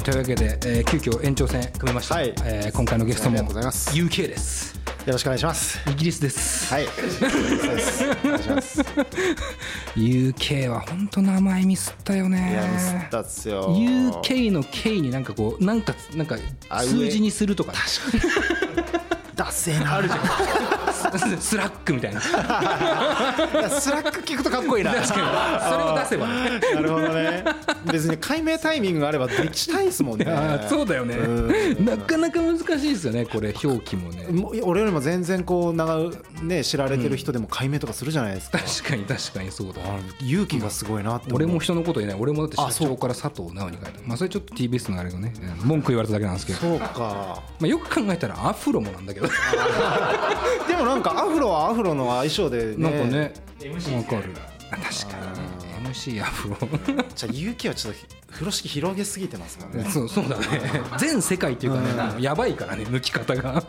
はいというわけで、えー、急遽延長戦組めました、はい。えー今回のゲストもありがとうございます。UK です。よろしくお願いします。イギリスです、はい。お願いします UK は本当名前ミスったよね。いやミスったっすよ。UK の K になんかこうなんかなんかあ数字にするとか。ダッセーな。あるじゃんスラックみたいな。確スラック聞くとかっこいいな。かに。それを出せば。ねなるほどね。別に解明タイミングがあればできたいですもんね。そうだよね。うん。なかなか難しいですよねこれ表記もね。俺よりも全然こう長ね知られてる人でも解明とかするじゃないですか、確かに確かにそうだ勇気がすごいなって俺も人のこと言えない。俺もだって社あそう。長から佐藤直に書いた。まあそれちょっと TBS のあれがねうん文句言われただけなんですけど。そうか。まあよく考えたらアフロもなんだけど。でもなんかアフロはアフロの相性でね。なんかね。わかる。あ確かに。ね MC アフロ。じゃあ UK はちょっと風呂敷広げすぎてますもんね、そうそうだね。全世界っていうかねもうやばいからね抜き方が。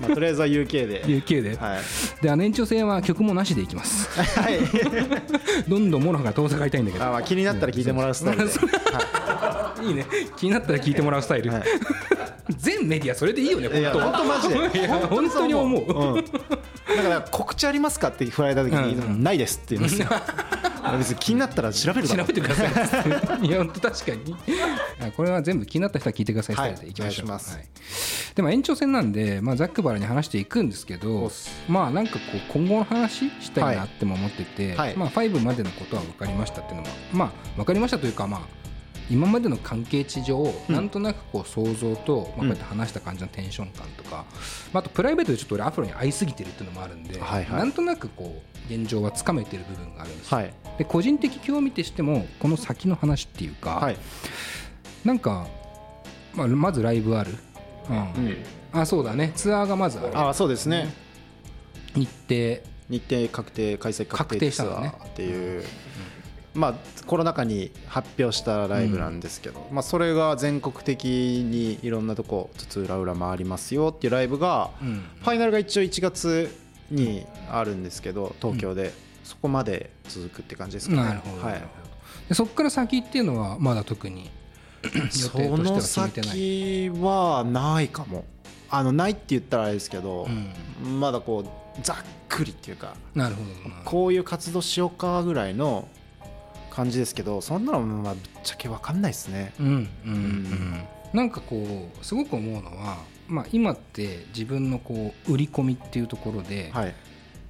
まあ、とりあえずは UK で。UK で。はい。であの延長戦は曲もなしでいきます。はい。どんどんモロハから遠ざかりたいんだけど。あまあ気になったら聞いてもらうスタイルで、いいね。気になったら聞いてもらうスタイル、はい全メディアそれでいいよね本当は。本当マジで。本当に思う。う。ん、だから告知ありますかって振られた時に、うん。ないですって言うんですよ。別に気になったら調べる調べてください。いや本当確かに。あこれは全部気になった人は聞いてくださいスタイルでいきましょう、でも延長戦なんで、まあ、ざっくばらに話していくんですけおどまあなんかこう今後の話したいなっても思ってて、はい。まあ、5までのことは分かりましたっていうのもまあ分かりましたというかまあ今までの関係値上、なんとなくこう想像と、まあ、こうやって話した感じのテンション感とか、まあ、あとプライベートでちょっと俺アフロに会いすぎてるっていうのもあるんで、はいはい。なんとなくこう現状はつかめてる部分があるんですよ。はい。で個人的興味としてもこの先の話っていうか、はい、なんか、まあ、まずライブある、うん。うん、あそうだね。ツアーがまずある。あそうですね。日程。日程確定開催確確定したのね。ーっていう、まあコロナ禍に発表したライブなんですけど、まあ、それが全国的にいろんなとこ津々浦々回りますよっていうライブが、うん。ファイナルが一応1月にあるんですけど東京で、そこまで続くって感じですかね。なるほど、はい。そこから先っていうのはまだ特に予定としてそはの決めてない？先はないかも。あのないって言ったらあれですけど、うまだこうざっくりっていうかなるほどなこういう活動しようかぐらいの感じですけどそんなのまあぶっちゃけ分かんないですね。うんうんうん。なんかこうすごく思うのは、まあ、今って自分のこう売り込みっていうところで、はい。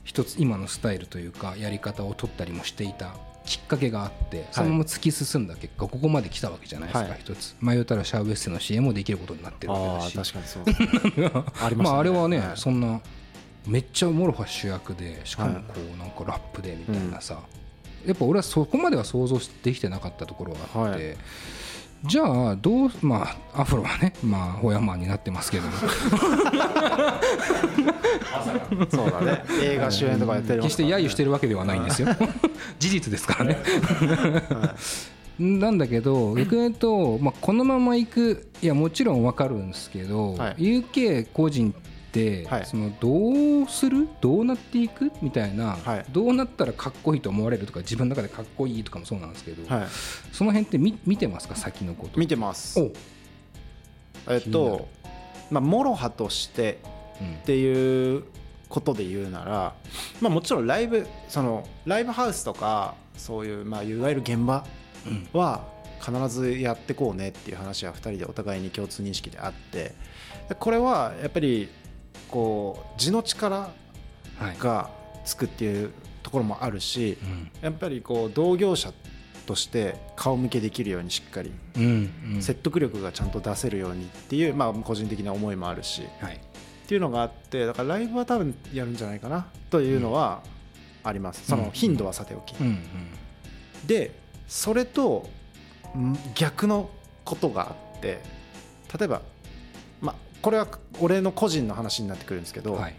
一つ今のスタイルというかやり方を取ったりもしていたきっかけがあってそのまま突き進んだ結果ここまで来たわけじゃないですか、はい。一つ。迷ったらシャーベッセの CM もできることになってるわけだし。確かにそう。ね ありまね。まあ、あれはね、はい。そんなめっちゃモロハ主役でしかもこうなんかラップでみたいなさ、やっぱ俺はそこまでは想像できてなかったところがあって、はい。じゃあどうまあアフロはね まあホヤマンになってますけども。そうだね。映画主演とかやってる決して揶揄してるわけではないんですよ。事実ですからね。なんだけど逆に言うと、まあ、このまま行くいやもちろん分かるんですけど、はい。UK 個人はい。そのどうする？どうなっていく？みたいな、はい。どうなったらかっこいいと思われるとか自分の中でかっこいいとかもそうなんですけど、はい。その辺って見見てますか？先のこと。見てます。お、えっとまあモロハとしてうん。っていうことで言うなら、まあ、もちろんライブそのライブハウスとかそういう、まあ、いわゆる現場は必ずやってこうねっていう話は2人でお互いに共通認識であってでこれはやっぱりこう地の力はい。がつくっていうところもあるしうん。やっぱりこう同業者として顔向けできるようにしっかり説得力がちゃんと出せるようにっていう、まあ、個人的な思いもあるしはい。っていうのがあってだからライブは多分やるんじゃないかなというのはあります、その頻度はさておき、でそれとん逆のことがあって例えば、まあ、これは俺の個人の話になってくるんですけど、はい。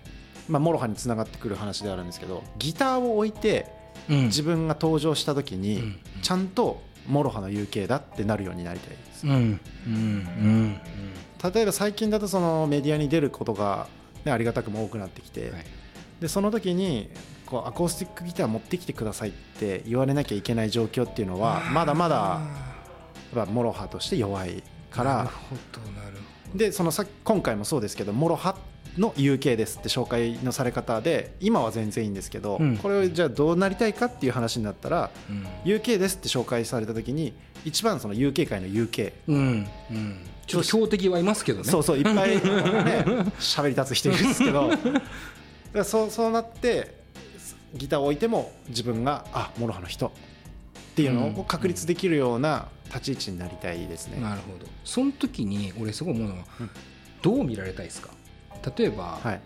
まあ、モロハにつながってくる話であるんですけどギターを置いてうん。自分が登場した時に、うん。ちゃんとモロハの UK だってなるようになりたいです、うん。うん。うん。例えば最近だとそのメディアに出ることが、ね、ありがたくも多くなってきて、うんはい。でその時にこうアコースティックギター持ってきてくださいって言われなきゃいけない状況っていうのはまだまだやっぱモロハとして弱いからなるほどなるほでそのさ今回もそうですけどモロハの UK ですって紹介のされ方で今は全然いいんですけど、うん。これをじゃあどうなりたいかっていう話になったらど、うん。UK ですって紹介された時に一番その UK 界の UK うん。うん、ちょっと強敵はいますけどね。そうそういっぱい ね喋り立つ人いるんですけど。だそうそうなってギターを置いても自分があモロハの人っていうのを確立できるような立ち位置になりたいですね。なるほど。その時に俺すごい思うのは、うん。どう見られたいですか？例えば、はい。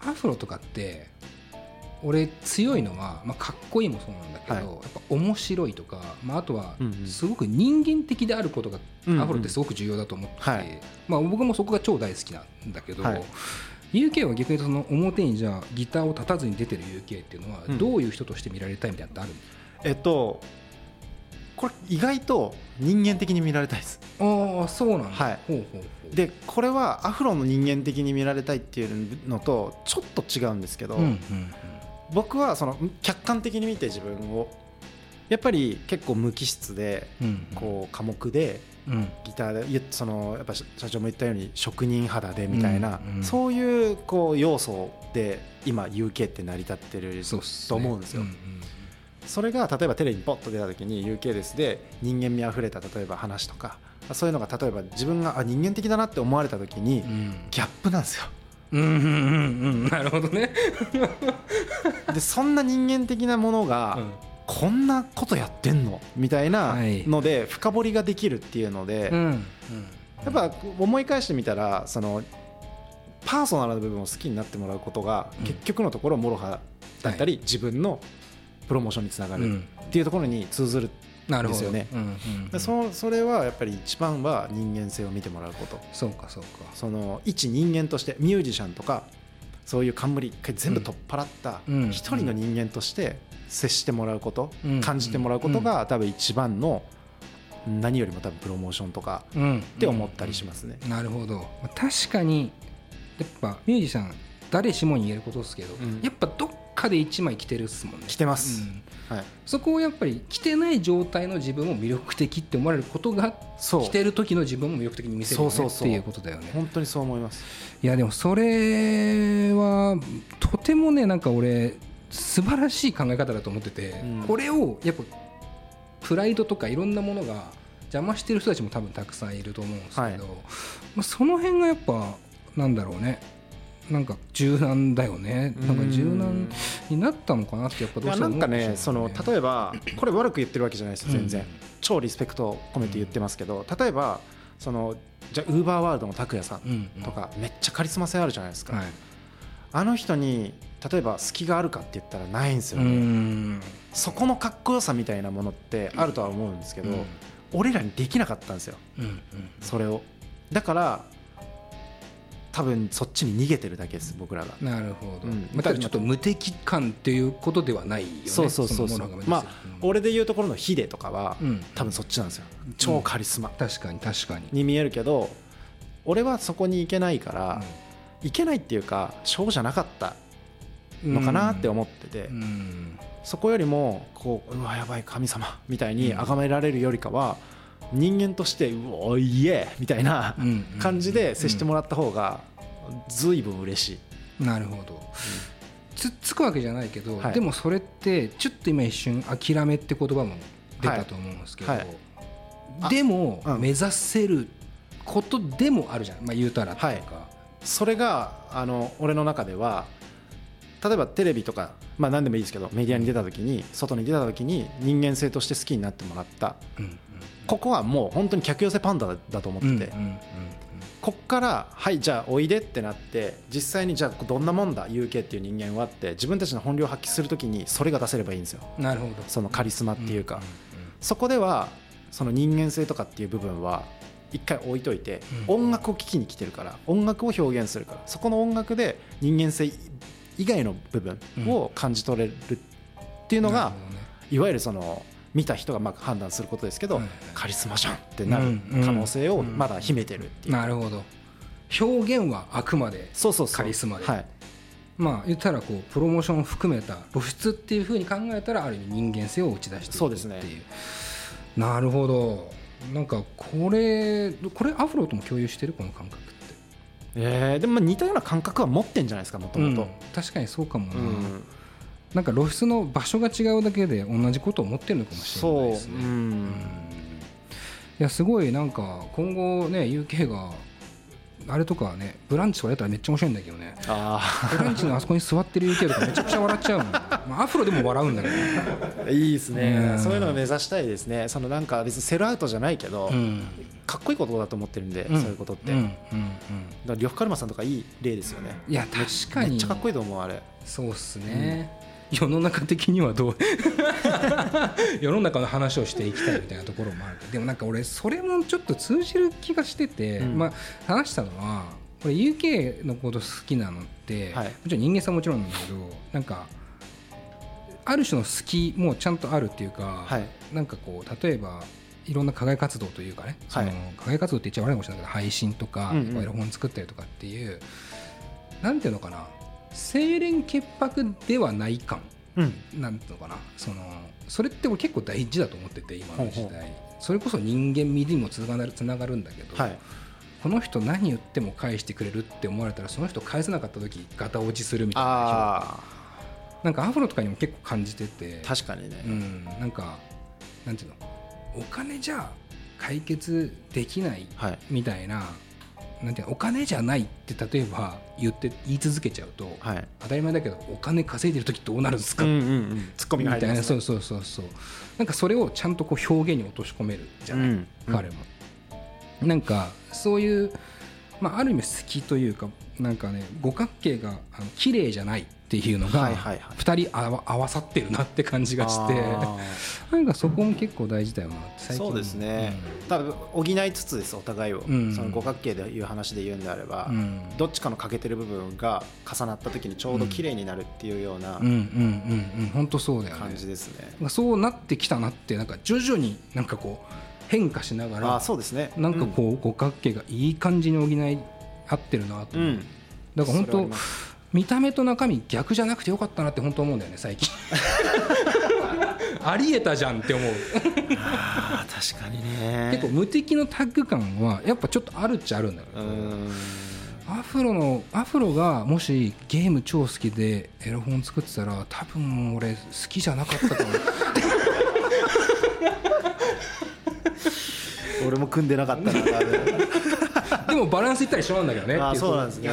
アフロとかって俺強いのは、まあ、かっこいいもそうなんだけど、はい。やっぱ面白いとか、まあ、あとはうんうん。すごく人間的であることが、うんうん。アフロってすごく重要だと思ってまあ、僕もそこが超大好きなんだけど、はい。UK は逆にその表にじゃあギターを立たずに出てる UK っていうのはうん。どういう人として見られたいみたいなのってあるえっとこれ意外と人間的に見られたいです。のああそうなんだ、はい。ほうほうほう。でこれはアフロの人間的に見られたいっていうのとちょっと違うんですけど、うんうん僕はその客観的に見て自分をやっぱり結構無機質でうんうん。こう寡黙でうん。ギターでそのやっぱ社長も言ったように職人肌でみたいな、うんうん。そういうこう要素で今 UK って成り立ってると思うんですよ。んんそれが例えばテレビにポッと出た時に UK ですで人間味あふれた例えば話とかそういうのが例えば自分があ人間的だなって思われた時にうん。ギャップなんですよ。うんうんうんうん。なるほどね、でそんな人間的なものがこんなことやってんの？みたいなはい。ので深掘りができるっていうのでやっぱ思い返してみたらそのパーソナルな部分を好きになってもらうことがうん。結局のところモロハだったり自分のプロモーションにつながるうん。っていうところに通ずるなるほど。ですよねそそれはやっぱり一番は人間性を見てもらうこと。そうかそうか。その一人間としてミュージシャンとかそういう冠一回全部取っ払ったうん。一人の人間として接してもらうことうん。感じてもらうことが多分一番の何よりも多分プロモーションとかうん。って思ったりしますね。なるほど。まあ確かにやっぱミュージシャン誰しもに言えることですけど、うん。やっぱどっかで一枚着てるっすもんね。着てます。うん。はい、そこをやっぱり着てない状態の自分を魅力的って思われることがそう。着てる時の自分も魅力的に見せるよね。そうそうそう。っていうことだよね本当にそう思います。いやでもそれはとてもねなんか俺素晴らしい考え方だと思ってて、うん。これをやっぱプライドとかいろんなものが邪魔してる人たちも多分たくさんいると思うんですけど、はい。まあ、その辺がやっぱなんだろうねなんか柔軟だよね。なんか柔軟になったのかなってやっぱいどうしてなんか思ってしまうねその例えばこれ悪く言ってるわけじゃないですよ全然、うん超リスペクト込めて言ってますけど例えばそのじゃウーバーワールドの拓也さんとかめっちゃカリスマ性あるじゃないですか、はい。あの人に例えば隙があるかって言ったらないんですうよね、ん。そこのかっこよさみたいなものってあるとは思うんですけど、うん。俺らにできなかったんですよ。それを。だから多分そっちに逃げてるだけです僕らが。なるほど、うん。またちょっと無敵感っていうことではないよねそうそうそうそう。のものがまあうん。俺で言うところのヒデとかは、うん。多分そっちなんですよ。超カリスマ。確かに確かに。に見えるけど俺はそこに行けないから、行けないっていうか小じゃなかったのかなって思ってて、うん。そこよりもこううわやばい神様みたいに崇められるよりかは人間としてうおいえみたいなうん感じで接してもらった方が随分嬉しい、なるほど。つっつくわけじゃないけど、はい。でもそれってちょっと今一瞬諦めって言葉も出たと思うんですけど、はい。はい。でもうん。目指せることでもあるじゃん、まあ、言うたらか、それがあの俺の中では例えばテレビとか、まあ、何でもいいですけどメディアに出た時に外に出た時に人間性として好きになってもらった。うんここはもう本当に客寄せパンダだと思ってて、こっからはいじゃあおいでってなって実際にじゃあどんなもんだ UK っていう人間はって自分たちの本領を発揮するときにそれが出せればいいんですよ。うんなるほど。そのカリスマっていうか、そこではその人間性とかっていう部分は一回置いといて、うん。音楽を聴きに来てるから音楽を表現するからそこの音楽で人間性以外の部分を感じ取れるっていうのが、いわゆるその見た人がまあ判断することですけど、カリスマじゃんってなる可能性をまだ秘めてるっていう、なるほど。表現はあくまでそうそうそう。カリスマで。はい、まあ言ったらこうプロモーションを含めた露出っていうふうに考えたらある意味人間性を打ち出していくそうですね。っていうなるほど。なんかこれこれアフロとも共有してるこの感覚って。えー、でもまあ似たような感覚は持ってんじゃないですかもともと。うん。確かにそうかもな、うんなんか露出の場所が違うだけで同じことを思ってるのかもしれないですね。そう。うんうんいやすごいなんか今後ね UK があれとかねブランチとかやったらめっちゃ面白いんだけどね。あブランチのあそこに座ってる UK とかめちゃくちゃ笑っちゃうもん、まあ、アフロでも笑うんだけどいいですね。うん。そういうのを目指したいですね。そのなんか別にセルアウトじゃないけど、うん。かっこいいことだと思ってるんで、うん。そういうことって、うんうんだから呂布カルマさんとかいい例ですよね。うんいや確かに。めっちゃかっこいいと思うあれ。そうっすね、世の中的にはどう？世の中の話をしていきたいみたいなところもある。けどでもなんか俺それもちょっと通じる気がしてて、うん。まあ話したのはこれ UK のこと好きなのって、はい。もちろん人間さんもちろんなんだけどなんかある種の好きもちゃんとあるっていうか、はい。なんかこう例えばいろんな課外活動というかね、そのはい課外活動って言っちゃ悪いかもしれないけど配信とか、うんうん。エロ本作ったりとかっていうなんていうのかな清廉潔白ではない感うん。なんていうのかな。そのそれって俺結構大事だと思ってて今の時代。それこそ人間味にもつながるつながるんだけど、はい。この人何言っても返してくれるって思われたらその人返せなかった時ガタ落ちするみたいなあなんかアフロとかにも結構感じてて。あ確かにね、うん、なんかなんていうの。お金じゃ解決できないはい。みたいななんていうのお金じゃないって例えば言って言い続けちゃうと、はい。当たり前だけどお金稼いでる時どうなるんですか、うんうんうん。ツッコミみたいな、が入りますね。そうそうそうそう。なんかそれをちゃんとこう表現に落とし込めるじゃない、うん。彼も、なんかそういう、まあ、ある意味好きというかなんかね五角形があの綺麗じゃないっていうのがはいはいはい。2人合わ合わさってるなって感じがしてあ なんかそこも結構大事だよなそうですね、多分補いつつですお互いを、うん。その五角形でいう話で言うんであれば、うん。うんどっちかの欠けてる部分が重なった時にちょうど綺麗になるっていうようなうん。うん。うん。うん。本当そうだよね。感じですね、そうなってきたなってなんか徐々になんかこう変化しながあらあそうですね。なんかこう五角形がいい感じに補い合ってるなとう。ん、だから本当見た目と中身逆じゃなくてよかったなって本当思うんだよね最近。ありえたじゃんって思う。ああ確かにね。結構無敵のタッグ感はやっぱちょっとあるっちゃあるんだけど、アフロのアフロがもしゲーム超好きでエロ本作ってたら多分俺好きじゃなかったかも 俺も組んでなかったから でもバランスいったら一緒なんだけどね。あそうなんですね。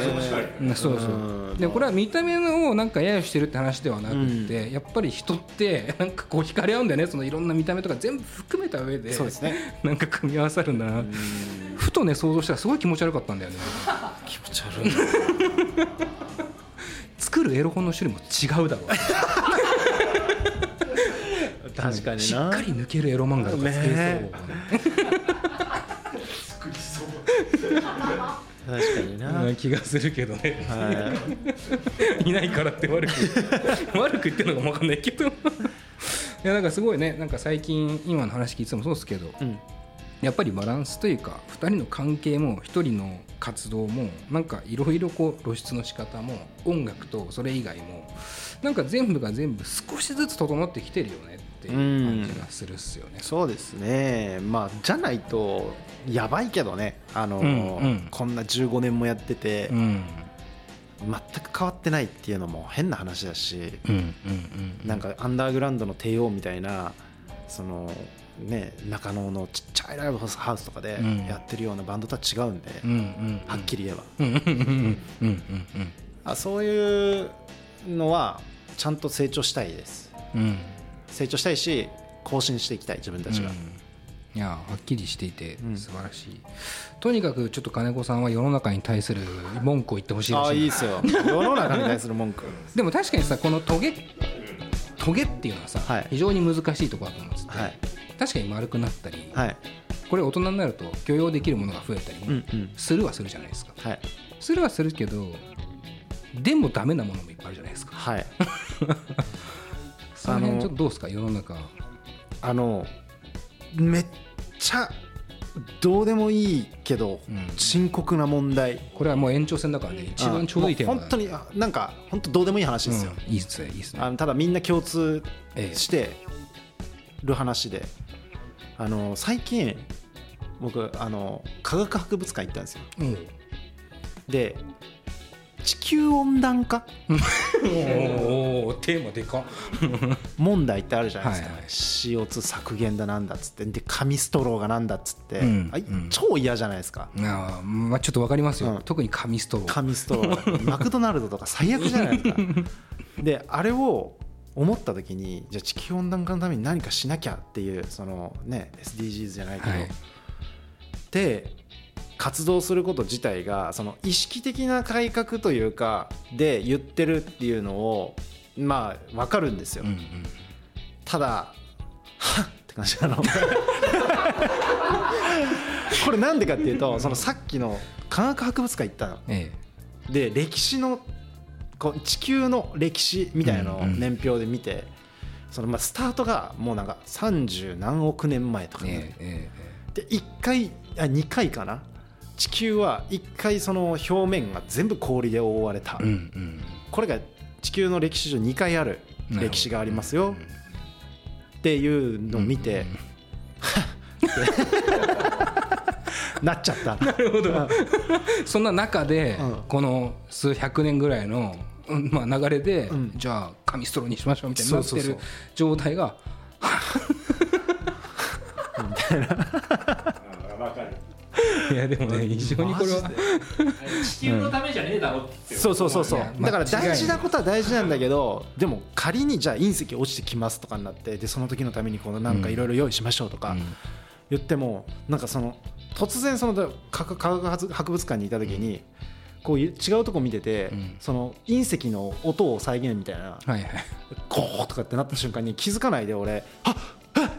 うんそうそう。うん。でこれは見た目をなんか揶揄してるって話ではなくて、やっぱり人って なんかこう惹かれ合うんだよね。そのいろんな見た目とか全部含めた上でそうですね。なんか組み合わさるんだな。ふとね想像したらすごい気持ち悪かったんだよね。気持ち悪い。作るエロ本の種類も違うだろう。確かにな。しっかり抜けるエロ漫画とか作れそう、ね確かにな、な気がするけどね、はい。ないからって悪く 悪く言ってるのかもわかんないけど。いやなんかすごいね。なんか最近今の話聞いててもそうですけど、うん。やっぱりバランスというか2人の関係も1人の活動もなんかいろいろこう露出の仕方も音楽とそれ以外もなんか全部が全部少しずつ整ってきてるよねっていう感じがするっすよね。そうですね。まあじゃないとやばいけどね。あの、うんうん。こんな15年もやってて、うん。全く変わってないっていうのも変な話だし、うんうんうん。なんかアンダーグラウンドの帝王みたいなそのね中野のちっちゃいライブハウスとかでうん。やってるようなバンドとは違うんで、うんうんはっきり言えば。うんうんうんうんうんあそういうのはちゃんと成長したいです。うんうん成長したいし更新していきたい自分たちが、うん。いやはっきりしていてうん。素晴らしい、とにかくちょっと金子さんは世の中に対する文句を言ってほしいらああしいいいですよ。世の中に対する文句。でも確かにさこのトゲトゲっていうのはさ、はい。非常に難しいところだと思うんですって、はい。確かに丸くなったり、はい。これ大人になると許容できるものが増えたりうんうん。するはするじゃないですか。はい。するはするけどでもダメなものもいっぱいあるじゃないですか。はい その辺ちょっとどうですか？世の中。あのめっちゃどうでもいいけど、うん。深刻な問題。これはもう延長戦だからね。一番ちょうどいいテーマもう本当にあなんか本当どうでもいい話ですよ、うん。いいっすねいいっすね。あのただみんな共通ええ。してる話で、あの最近僕あの科学博物館行ったんですよ。で地球温暖化？おおテーマでか問題ってあるじゃないですか、はいはい CO2 削減だなんだっつってで紙ストローがなんだっつって、うんうん超嫌じゃないですかあまあちょっとわかりますよ、うん特に紙ストロー紙ストローマクドナルドとか最悪じゃないですかであれを思った時にじゃあ地球温暖化のために何かしなきゃっていうそのね SDGs じゃないけど、はいで活動すること自体がその意識的な改革というかで言ってるっていうのをまあ分かるんですよ、うんうん。ただはっって感じなの。これなんでかっていうとそのさっきの科学博物館行ったの。えで歴史のこう地球の歴史みたいなのをうんうん。年表で見て、そのまあスタートがもうなんか30何億年前とかになるええええ。で1回あ2回かな地球は1回その表面が全部氷で覆われた、えうんうんこれが地球の歴史上2回ある歴史がありますよ。っていうのを見て、なっちゃった。なるほど。そんな中で、うん。この数百年ぐらいの、うんまあ、流れで、うん。じゃあ紙ストローにしましょうみたいになってる状態が いやでもね非常にこれは。地球のためじゃねえだろってそうそうそうそう。いやだから大事なことは大事なんだけどでも仮にじゃあ隕石落ちてきますとかになってでその時のためにこのなんかいろいろ用意しましょうとか言ってもなんかその突然その科学博物館にいた時にこういう違うとこ見ててうん。その隕石の音を再現みたいなはいはい。ゴーとかってなった瞬間に気づかないで俺。あ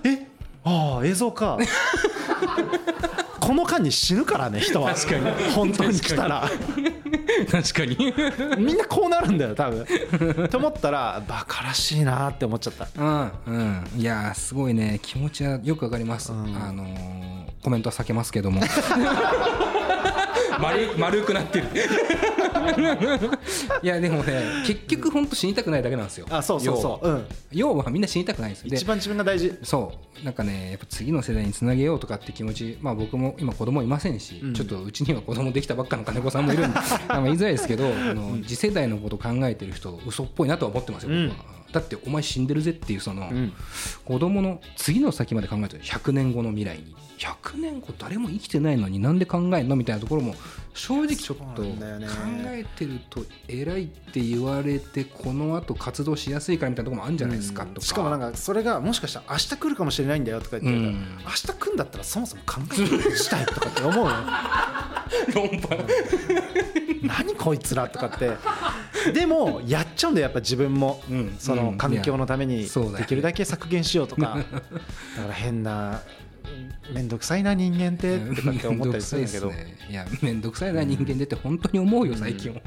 ええああ映像か この間に死ぬからね人は。確かに。本当に来たら。確かに。みんなこうなるんだよ多分。と思ったらバカらしいなって思っちゃった。うんうん。いやーすごいね。気持ちはよくわかります、うん。あのーコメントは避けますけども丸丸くなってる。いやでもね結局本当死にたくないだけなんですよ。あそうそうそう、うん、要は要はみんな死にたくないんですよ。で一番自分が大事。そう。なんかねやっぱ次の世代につなげようとかって気持ちまあ僕も今子供いませんし、うん。ちょっとうちには子供できたばっかの金子さんもいるんであ言いづらいですけどあの次世代のこと考えてる人嘘っぽいなとは思ってますよ、僕はだってお前死んでるぜっていうその、ん。子供の次の先まで考えてる100年後の未来に。100年後誰も生きてないのになんで考えんのみたいなところも正直ちょっと考えてると偉いって言われてこのあと活動しやすいからみたいなところもあるんじゃないですかとか、しかもなんかそれがもしかしたら明日来るかもしれないんだよとか言ってるから、うん。明日来るんだったらそもそも考えしたいとかって思うの 論破何こいつらとかって。でもやっちゃうんだよやっぱ自分も、うん。その環境のためにできるだけ削減しようとか。だから変な面倒くさいな人間って とかって思ったりするんだけど、めんどくさいっすねいや面倒くさいな人間でって本当に思うよ最近は、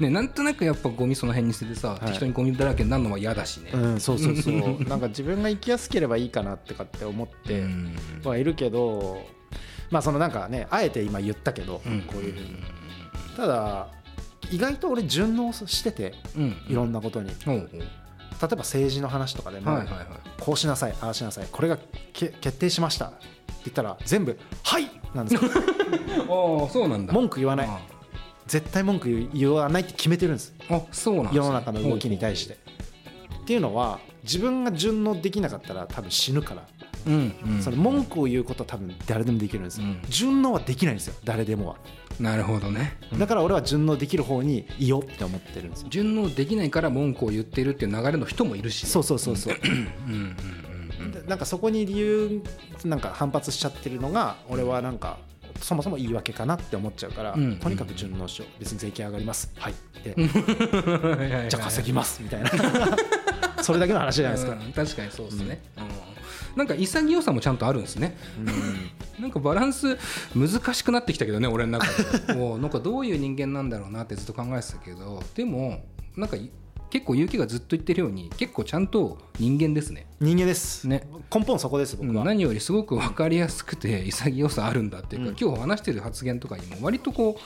ねなんとなくやっぱゴミその辺に捨ててさ、い。適当にゴミだらけになるのは嫌だしね、うん、そうそうそう。なんか自分が生きやすければいいかなってかって思ってうん。はいるけどまあそのなんかねあえて今言ったけど、うん。こういうふうにただ意外と俺順応しててうん。いろんなことに、おうおう。例えば政治の話とかでも、はいはいはい。こうしなさいああしなさいこれがけ決定しました。って言ったら全部「はい!」なんですよ。ああそうなんだ。文句言わない。あ絶対文句言わないって決めてるんです。あそうなんね。世の中の動きに対して。っていうのは自分が順応できなかったら多分死ぬから、うんうん。その文句を言うことは多分誰でもできるんですよ、うん。順応はできないんですよ。誰でもは。なるほどね。だから俺は順応できる方にいようって思ってるんですよ。順応できないから文句を言っているっていう流れの人もいるし。ね、そうそうそうそう。うん。うんなんかそこに理由なんか反発しちゃってるのが俺はなんかそもそも言い訳かなって思っちゃうから、うんとにかく順応しよう。別に税金上がります。はい。で じゃあ稼ぎますみたいな。それだけの話じゃないですか、うん。確かにそうですね、うんなんか潔さもちゃんとあるんですね。なんかバランス難しくなってきたけどね俺の中で。もうなんかどういう人間なんだろうなってずっと考えてたけど。でもなんか結構結城がずっと言ってるように結構ちゃんと人間ですね。人間です、ね。根本そこです僕は、何よりすごく分かりやすくて潔さあるんだっていうか、うん。今日話してる発言とかにも割とこ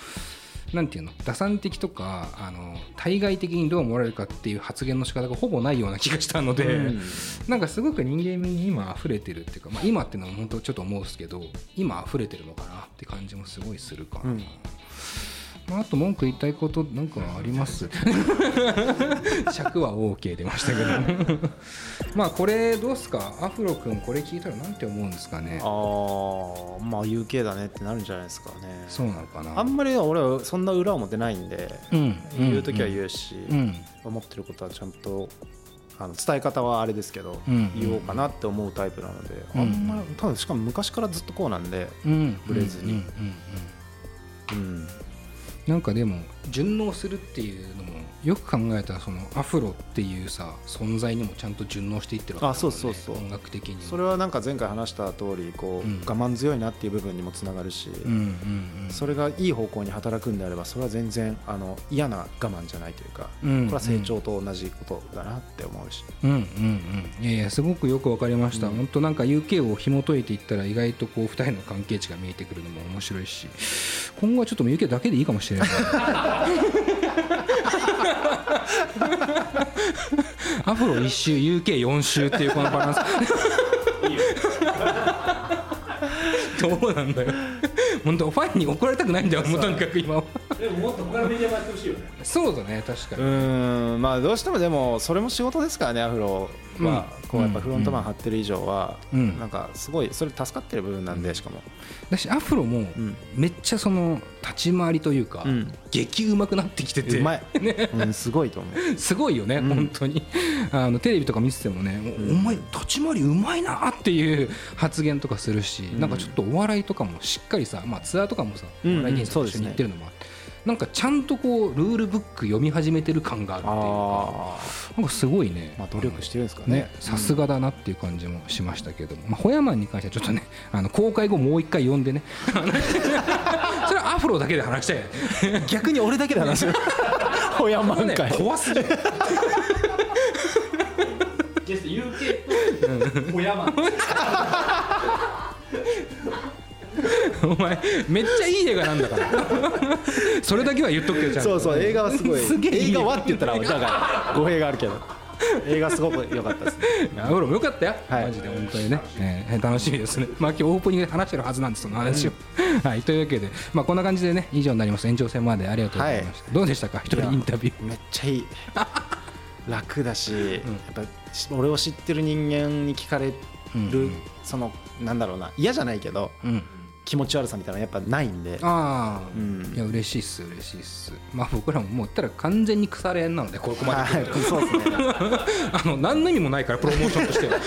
なんていうの打算的とかあの対外的にどう思われるかっていう発言の仕方がほぼないような気がしたので、うん。なんかすごく人間味に今溢れてるっていうか、まあ、今っていうのは本当ちょっと思うんですけど今溢れてるのかなって感じもすごいするかな、うんまあ、あと文句言いたいことなんかあります？尺は OK 出ましたけど。まあこれどうっすか？アフロ君これ聞いたらなんて思うんですかね？あーまあ UK だねってなるんじゃないですかね。そうなのかな？あんまり俺はそんな裏表ないんで、うん言う時は言うし、うん思ってることはちゃんとあの伝え方はあれですけど、うん言おうかなって思うタイプなので、うん。あんまり多分しかも昔からずっとこうなんで、うんブレずに。うん、なんかでも順応するっていうのもよく考えたらそのアフロっていうさ存在にもちゃんと順応していってるわけだもんねあそうそうそう。音楽的にも。それはなんか前回話した通りこう、うん。我慢強いなっていう部分にもつながるし、うんうんうん。それがいい方向に働くんであればそれは全然あの嫌な我慢じゃないというか、うんこれは成長と同じことだなって思うし、うんうんうん。いやいやすごくよくわかりました、うん。本当なんか UK を紐解いていったら意外とこう2人の関係値が見えてくるのも面白いし。今後はちょっと UK だけでいいかもしれない アフロ1周 UK4 周っていうこのバランス。どうなんだよ。本当ファンに怒られたくないんだよもう。とにかく今は。でももっと他のメディアもやってほしいよね。そうだね確かうにーんまあどうしてもでもそれも仕事ですからねアフロは、うん。こうやっぱフロントマン張ってる以上は、うん。なんかすごいそれ助かってる部分なんでしかも、だしアフロもうん。めっちゃその立ち回りというか、うん。激うまくなってきてて。うまい、うん、すごいと思う。すごいよね、うん。本当に。あのテレビとか見ててもね、お前立ち回りうまいなっていう発言とかするし、ん。なんかちょっとお笑いとかもしっかりさ、まあ、ツアーとかもさ、お笑い芸人と一緒に行ってるのもあって、なんかちゃんとこうルールブック読み始めてる感があるっていうかあなんかすごいね、あまあ努力してるんですかね。ね、さすがだなっていう感じもしましたけども、まあ、ホヤマンに関してはちょっとねあの公開後もう一回読んでね。それはアフロだけで話したい逆に俺だけで話す。るホヤマンね会怖すぎる。ゲスト UK と小山 お前めっちゃいい映画なんだから。それだけは言っとくけどちゃんと。そうそう映画はすごい。すげえいい。映画はって言ったらだから語弊があるけど。映画すごく良かったですアフロもよかったよ、はい。マジで本当にね、えー楽しみですね。まあ今日オープニングで話してるはずなんですその話を、はい。というわけでまあこんな感じでね以上になります。延長戦までありがとうございました、どうでしたか？一人インタビュー。めっちゃいい。楽だし、やっぱし俺を知ってる人間に聞かれる、うんうん。そのなんだろうな。嫌じゃないけどうん気持ち悪さみたいなのやっぱないんで。ああ、うん。いや嬉しいっす嬉しいっす。まあ僕らももう言ったら完全に腐れ縁なのでここまで来ると。はいそうですね。あの何の意味もないからプロモーションとしては。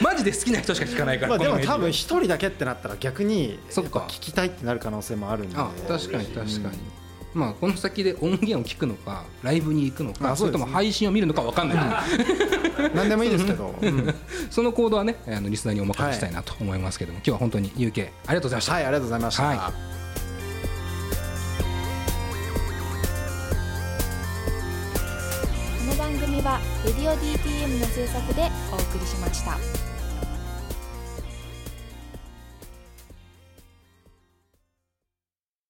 マジで好きな人しか聞かないからまあでも多分一人だけってなったら逆にそっか。聞きたいってなる可能性もあるんで。あ確かに確かに、まあこの先で音源を聞くのかライブに行くのかそれあそうですね。とも配信を見るのか分かんない。何でもいいですけど、う。ん。その行動はねあのリスナーにお任せしたいなと思いますけども、今日は本当に UK ありがとうございました、はいありがとうございました、はい。この番組は「レディオ DTM」の制作でお送りしました。